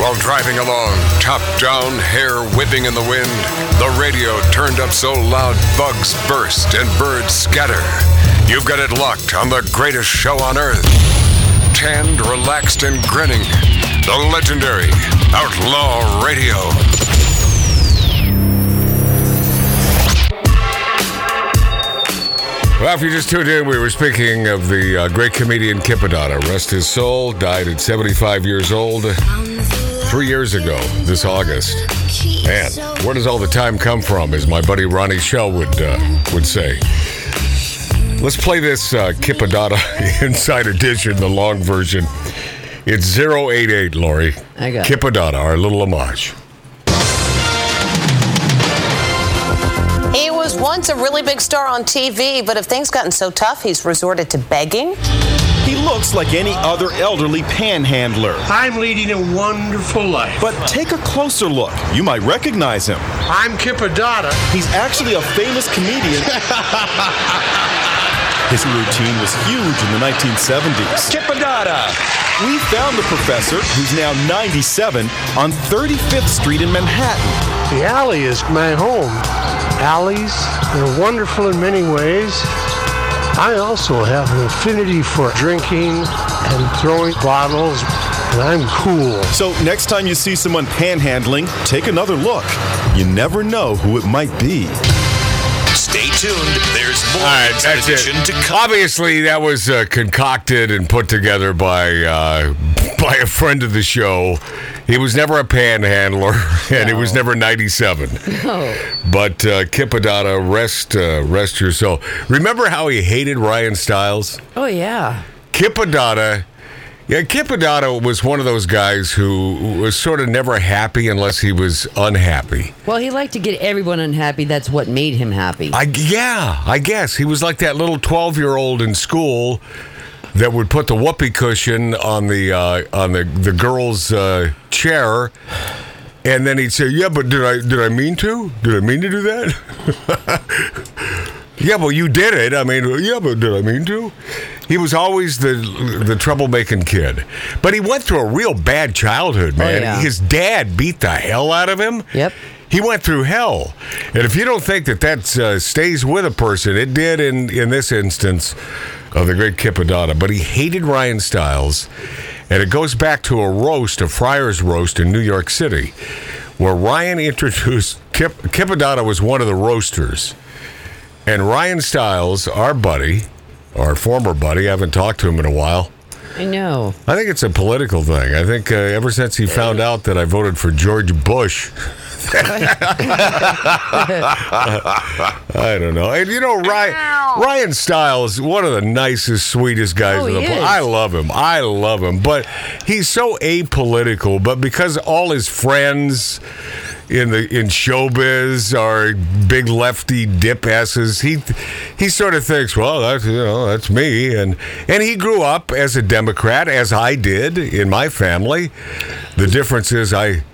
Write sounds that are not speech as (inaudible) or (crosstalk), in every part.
while driving along, top down, hair whipping in the wind, the radio turned up so loud bugs burst and birds scatter. You've got it locked on the greatest show on earth. Tanned, relaxed, and grinning. The legendary Outlaw Radio. Well, if you just tuned in, we were speaking of the uh, great comedian Kip Addotta. Rest his soul, died at 75 years old three years ago this August. Man, where does all the time come from, as my buddy Ronnie Schell would, uh, would say. Let's play this uh, Kip Addotta (laughs) Inside Edition, the long version. It's 088, Lori. I got it. Our little homage. He was once a really big star on TV, but have things gotten so tough he's resorted to begging? He looks like any other elderly panhandler. I'm leading a wonderful life. But take a closer look. You might recognize him. I'm Kip Addotta. He's actually a famous comedian. (laughs) His routine was huge in the 1970s. Kip We found the professor, who's now 97, on 35th Street in Manhattan. The alley is my home. Alleys, they're wonderful in many ways. I also have an affinity for drinking and throwing bottles, and I'm cool. So next time you see someone panhandling, take another look. You never know who it might be. Stay tuned. There's more All right, that's it. to come. Obviously, that was uh, concocted and put together by uh, (laughs) by a friend of the show. He was never a panhandler, (laughs) and he was never 97. No. But uh, Kip Addotta, rest uh, rest your soul. Remember how he hated Ryan Stiles? Oh yeah. Kip Addotta. Yeah, Kip was one of those guys who was sort of never happy unless he was unhappy. Well, he liked to get everyone unhappy. That's what made him happy. I yeah, I guess he was like that little twelve-year-old in school that would put the whoopee cushion on the uh, on the the girl's uh, chair, and then he'd say, "Yeah, but did I did I mean to? Did I mean to do that?" (laughs) yeah, well, you did it. I mean, yeah, but did I mean to? He was always the the troublemaking kid, but he went through a real bad childhood, man. yeah. His dad beat the hell out of him. Yep. He went through hell, and if you don't think that that uh, stays with a person, it did in in this instance of the great Kip Addotta. But he hated Ryan Stiles, and it goes back to a roast, a Friars roast in New York City, where Ryan introduced Kip. Kip was one of the roasters, and Ryan Stiles, our buddy, our former buddy, I haven't talked to him in a while. I know. I think it's a political thing. I think uh, ever since he found out that I voted for George Bush. (laughs) I don't know. And you know, Ryan, Ryan Stiles, one of the nicest, sweetest guys Oh, in the he planet. I love him. I love him. But he's so apolitical. But because all his friends in the in showbiz are big lefty dip asses, he he sort of thinks, well, that's you know, that's me. And and he grew up as a Democrat, as I did in my family. The difference is I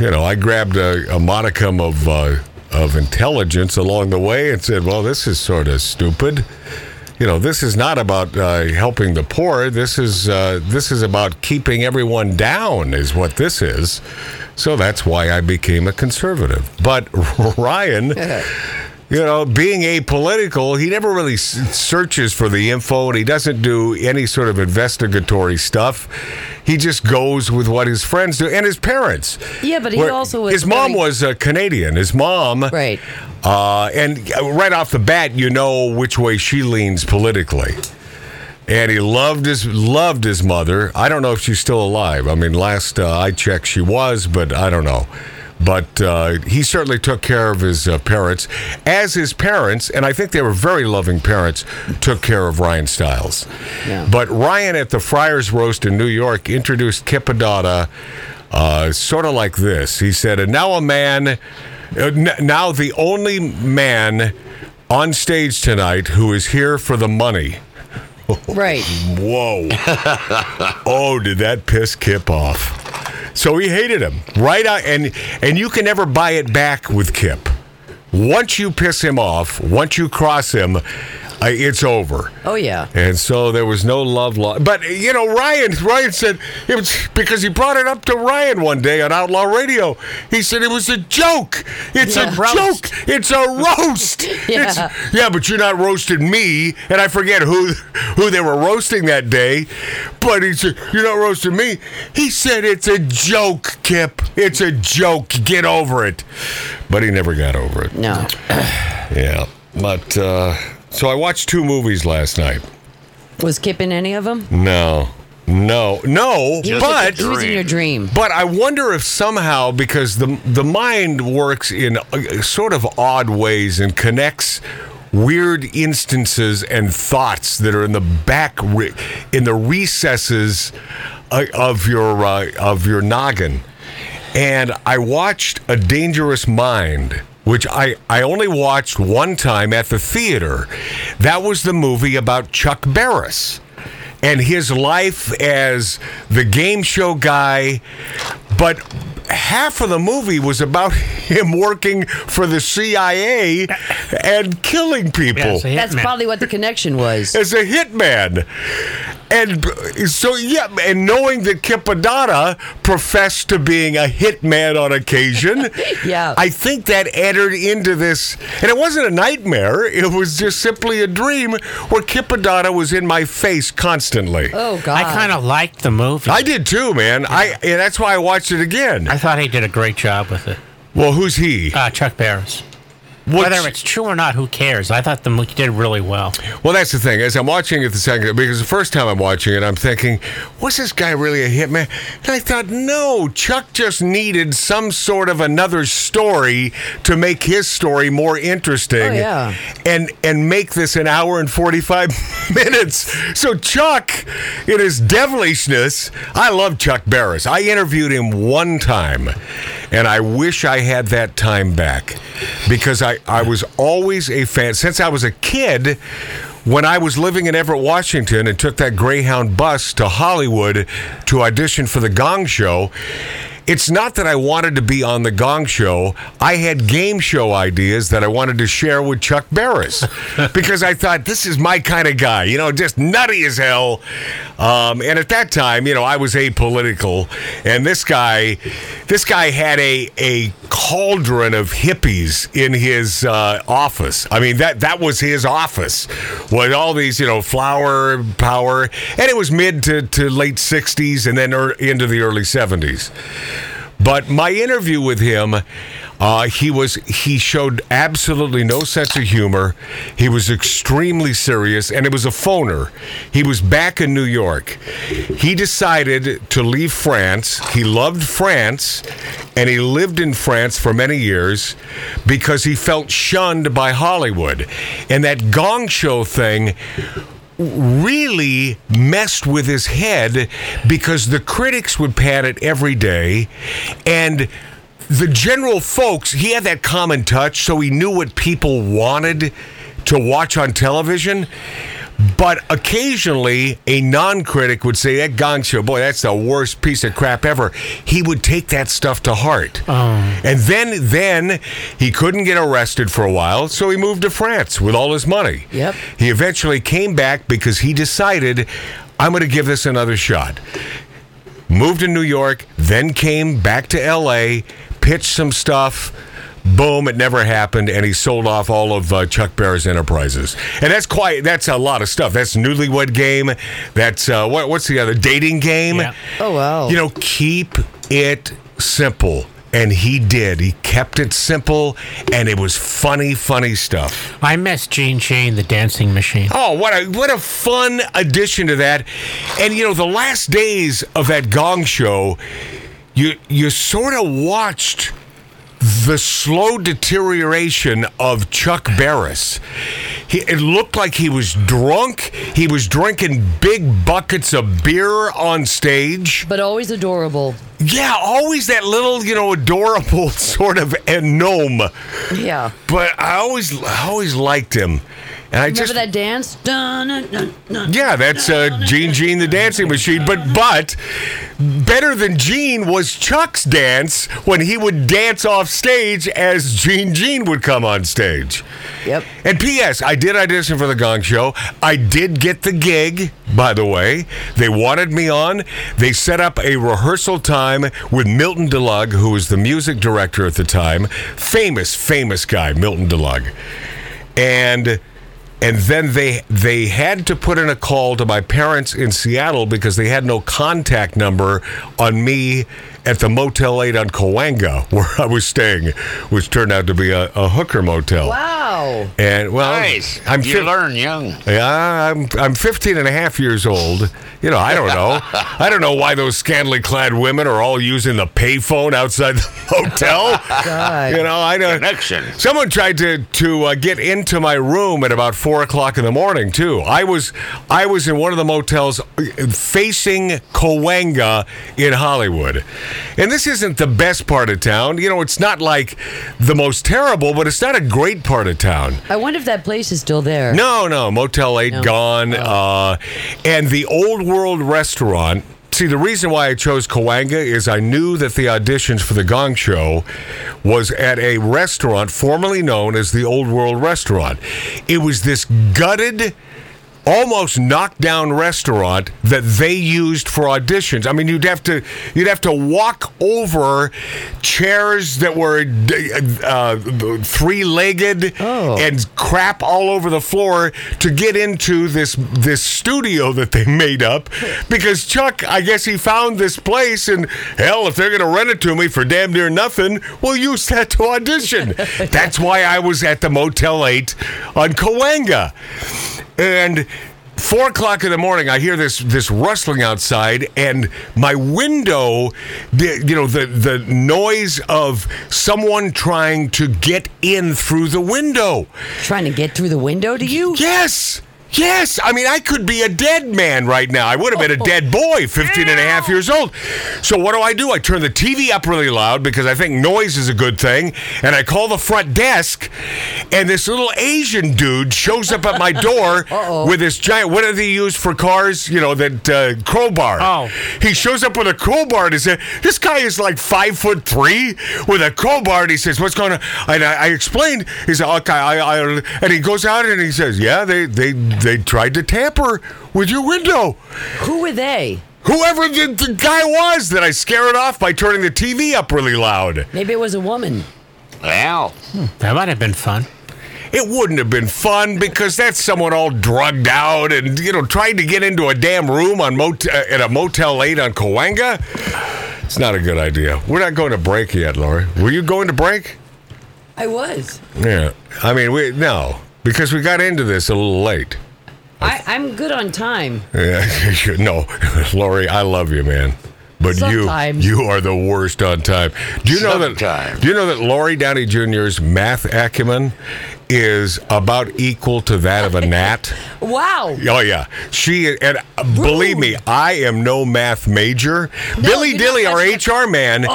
you know, I grabbed a, a modicum of uh, of intelligence along the way and said, "Well, this is sort of stupid. You know, this is not about uh, helping the poor. This is uh, this is about keeping everyone down. Is what this is." So that's why I became a conservative. But (laughs) Ryan. (laughs) You know, being apolitical, he never really s- searches for the info and he doesn't do any sort of investigatory stuff. He just goes with what his friends do and his parents. Yeah, but he Where- also was his mom very- was a Canadian. His mom, Right. Uh, and uh, right off the bat, you know which way she leans politically. And he loved his loved his mother. I don't know if she's still alive. I mean, last uh, I checked, she was, but I don't know. But uh, he certainly took care of his uh, parents, as his parents, and I think they were very loving parents, took care of Ryan Stiles. Yeah. But Ryan at the Friars Roast in New York introduced Kip Addotta uh, sort of like this. He said, and now a man, uh, n- now the only man on stage tonight who is here for the money. (laughs) Right. Whoa. (laughs) oh, did that piss Kip off? So he hated him. Right out and and you can never buy it back with Kip. Once you piss him off, once you cross him, I, it's over. Oh yeah. And so there was no love lost. But you know, Ryan, Ryan said it was because he brought it up to Ryan one day on Outlaw Radio. He said it was a joke. It's Yeah. a Roast. joke. It's a roast. (laughs) Yeah. It's- yeah, but you're not roasting me, and I forget who who they were roasting that day. But he said you're not roasting me. He said it's a joke, Kip. It's a joke. Get over it. But he never got over it. No. (clears throat) Yeah. But uh, so I watched two movies last night. Was Kip in any of them? No, no, no. Was, but he was in your dream. but I wonder if somehow because the the mind works in uh, sort of odd ways and connects weird instances and thoughts that are in the back re- in the recesses uh, of your uh, of your noggin. And I watched A Dangerous Mind, which I, I only watched one time at the theater. That was the movie about Chuck Barris and his life as the game show guy. But half of the movie was about (laughs) him working for the CIA and killing people Yeah, That's probably what the connection was. as a hitman. And so, yeah, and knowing that Kip Addotta professed to being a hitman on occasion, (laughs) Yeah. I think that entered into this. And it wasn't a nightmare, it was just simply a dream where Kip Addotta was in my face constantly. Oh God. I kind of liked the movie. I did too, man. I and that's why I watched it again. I thought he did a great job with it. Well, who's he? Uh, Chuck Barris. What's- Whether it's true or not, who cares? I thought the movie did really well. Well, that's the thing. As I'm watching it the second, because the first time I'm watching it, I'm thinking, was this guy really a hitman? And I thought, no, Chuck just needed some sort of another story to make his story more interesting. Oh, yeah. And and make this an hour and 45 (laughs) minutes. So Chuck, in his devilishness, I love Chuck Barris. I interviewed him one time, and I wish I had that time back because I, I was always a fan. Since I was a kid, when I was living in Everett, Washington, and took that Greyhound bus to Hollywood to audition for the Gong Show, it's not that I wanted to be on the Gong Show. I had game show ideas that I wanted to share with Chuck Barris (laughs) because I thought this is my kind of guy, you know, just nutty as hell. Um, and at that time, you know, I was apolitical, and this guy, this guy had a a cauldron of hippies in his uh, office. I mean that that was his office with all these, you know, flower power, and it was mid to, to late '60s and then er, into the early '70s. But my interview with him, uh, he was he showed absolutely no sense of humor. He was extremely serious, and it was a phoner. He was back in New York. He decided to leave France. He loved France, and he lived in France for many years because he felt shunned by Hollywood. And that Gong Show thing really messed with his head because the critics would pat it every day and the general folks he had that common touch so he knew what people wanted to watch on television. But occasionally a non-critic would say that gong show boy that's the worst piece of crap ever. He would take that stuff to heart. Oh. And then then he couldn't get arrested for a while so he moved to france with all his money. Yep. he eventually came back because he decided, I'm going to give this another shot. Moved to New York, then came back to LA, pitched some stuff. Boom! It never happened, and he sold off all of uh, Chuck Barris Enterprises, and that's quite. That's a lot of stuff. That's Newlywed Game. That's uh, what, what's the other Dating Game? Yeah. Oh wow. You know, keep it simple. And he did. He kept it simple, and it was funny, funny stuff. I miss Gene Shane, the dancing machine. Oh, what a what a fun addition to that. And you know, the last days of that Gong show, you you sort of watched the slow deterioration of Chuck Barris. He, it looked like he was drunk. He was drinking big buckets of beer on stage. but always adorable. Yeah, always that little, you know, adorable (laughs) sort of a gnome Yeah. but I always I always liked him. And I Remember just that dance? Dun, dun, dun, dun. Yeah, that's uh, Gene Gene the Dancing Machine. But but better than Gene was Chuck's dance when he would dance off stage as Gene Gene would come on stage. Yep. And P.S. I did audition for the Gong Show. I did get the gig, by the way. They wanted me on. They set up a rehearsal time with Milton DeLugg, who was the music director at the time. Famous, famous guy, Milton DeLugg. And and then they they had to put in a call to my parents in Seattle because they had no contact number on me at the Motel 8 on Cahuenga (laughs) where I was staying, which turned out to be a, a hooker motel. Wow. And well, Nice. I'm you fif- learn young. yeah, I'm I'm 15 and a half years old. You know, I don't know. (laughs) I don't know why those scantily clad women are all using the payphone outside the (laughs) hotel. God. You know, I know. Connection. Someone tried to to uh, get into my room at about four o'clock in the morning too. I was I was in one of the motels uh, facing Cahuenga in Hollywood, and this isn't the best part of town. You know, it's not like the most terrible, but it's not a great part of town. I wonder if that place is still there. No, no, Motel 8 No. gone. Uh, and the Old World Restaurant. See, the reason why I chose Cahuenga is I knew that the auditions for the Gong Show was at a restaurant formerly known as the Old World Restaurant. It was this gutted, almost knocked down restaurant that they used for auditions. I mean, you'd have to you'd have to walk over chairs that were uh, three legged Oh. and crap all over the floor to get into this this studio that they (laughs) made up because Chuck, I guess he found this place and hell, if they're going to rent it to me for damn near nothing, we'll use that to audition. (laughs) That's why I was at the Motel 8 on Cahuenga. And four o'clock in the morning, I hear this this rustling outside, and my window, the, you know, the the noise of someone trying to get in through the window. Trying to get through the window to you? Yes. Yes, I mean, I could be a dead man right now. I would have been a dead boy, 15 and a half years old. So, what do I do? I turn the TV up really loud because I think noise is a good thing. And I call the front desk, and this little Asian dude shows up at my (laughs) door with this giant, what do they use for cars? You know, that uh, crowbar. Oh. He shows up with a crowbar and he said, This guy is like five foot three with a crowbar. And he says, What's going on? And I, I explained. He said, Okay, I, I, and he goes out and he says, Yeah, they, they, they tried to tamper with your window. Who were they? Whoever the, the guy was that I scared off by turning the TV up really loud. Maybe it was a woman. Well, That might have been fun. It wouldn't have been fun because that's someone all drugged out and you know trying to get into a damn room on mot- uh, at a Motel 8 on Cahuenga. It's not a good idea. We're not going to break yet, Lori. Were you going to break? I was. Yeah. I mean, we no because we got into this a little late. I, I'm good on time. Yeah, (laughs) no, (laughs) Lori, I love you, man. But Sometimes. you, you are the worst on time. Do you know that? Do you know that Lori Downey Jr.'s math acumen is about equal to that of a gnat? (laughs) Wow. Oh yeah, she and uh, believe me, I am no math major. Billy Dilly, our HR man,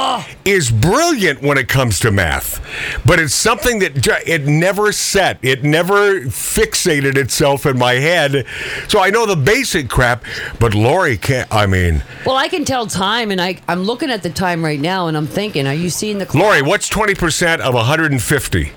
is brilliant when it comes to math, but it's something that it never set. It never fixated itself in my head. So I know the basic crap, but Lori can't. I mean, Well, I can tell time, and I, I'm looking at the time right now, and I'm thinking, are you seeing the clock? Lori, what's twenty percent of one hundred and fifty?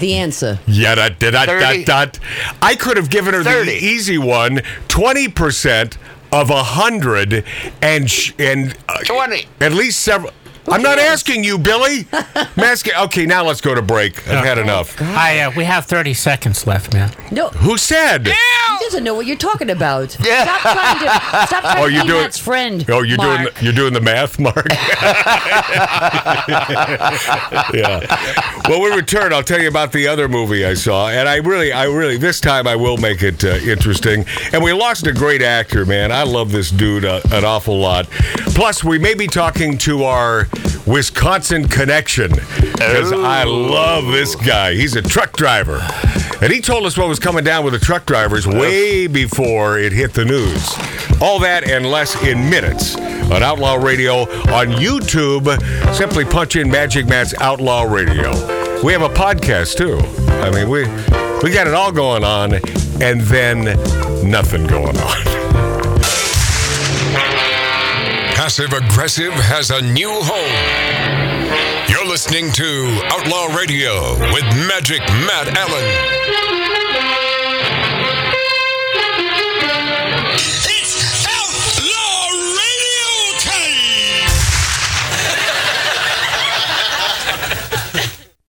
The answer. Yeah, that did that, that, 30. that. I could have given her 30. the easy one, twenty percent of a hundred, and sh- and uh, 20. at least several. I'm not asking you, Billy. I'm asking. Okay, now let's go to break. I've had enough. I, uh, we have 30 seconds left, man. No, Who said? he doesn't know what you're talking about. Yeah. Stop trying to stop trying Oh, to you're be doing- Matt's friend. Oh, you're doing Mark. the, you're doing the math, Mark. (laughs) yeah. Well, when we return, I'll tell you about the other movie I saw, and I really, I really, this time I will make it uh, interesting. And we lost a great actor, man. I love this dude uh, an awful lot. Plus, we may be talking to our Wisconsin connection because I love this guy. He's a truck driver. And he told us what was coming down with the truck drivers way before it hit the news. All that and less in minutes on Outlaw Radio on YouTube. Simply punch in Magic Matt's Outlaw Radio. We have a podcast too. I mean, we We got it all going on, and then nothing going on. (laughs) Passive Aggressive has a new home. You're listening to Outlaw Radio with Magic Matt Allen.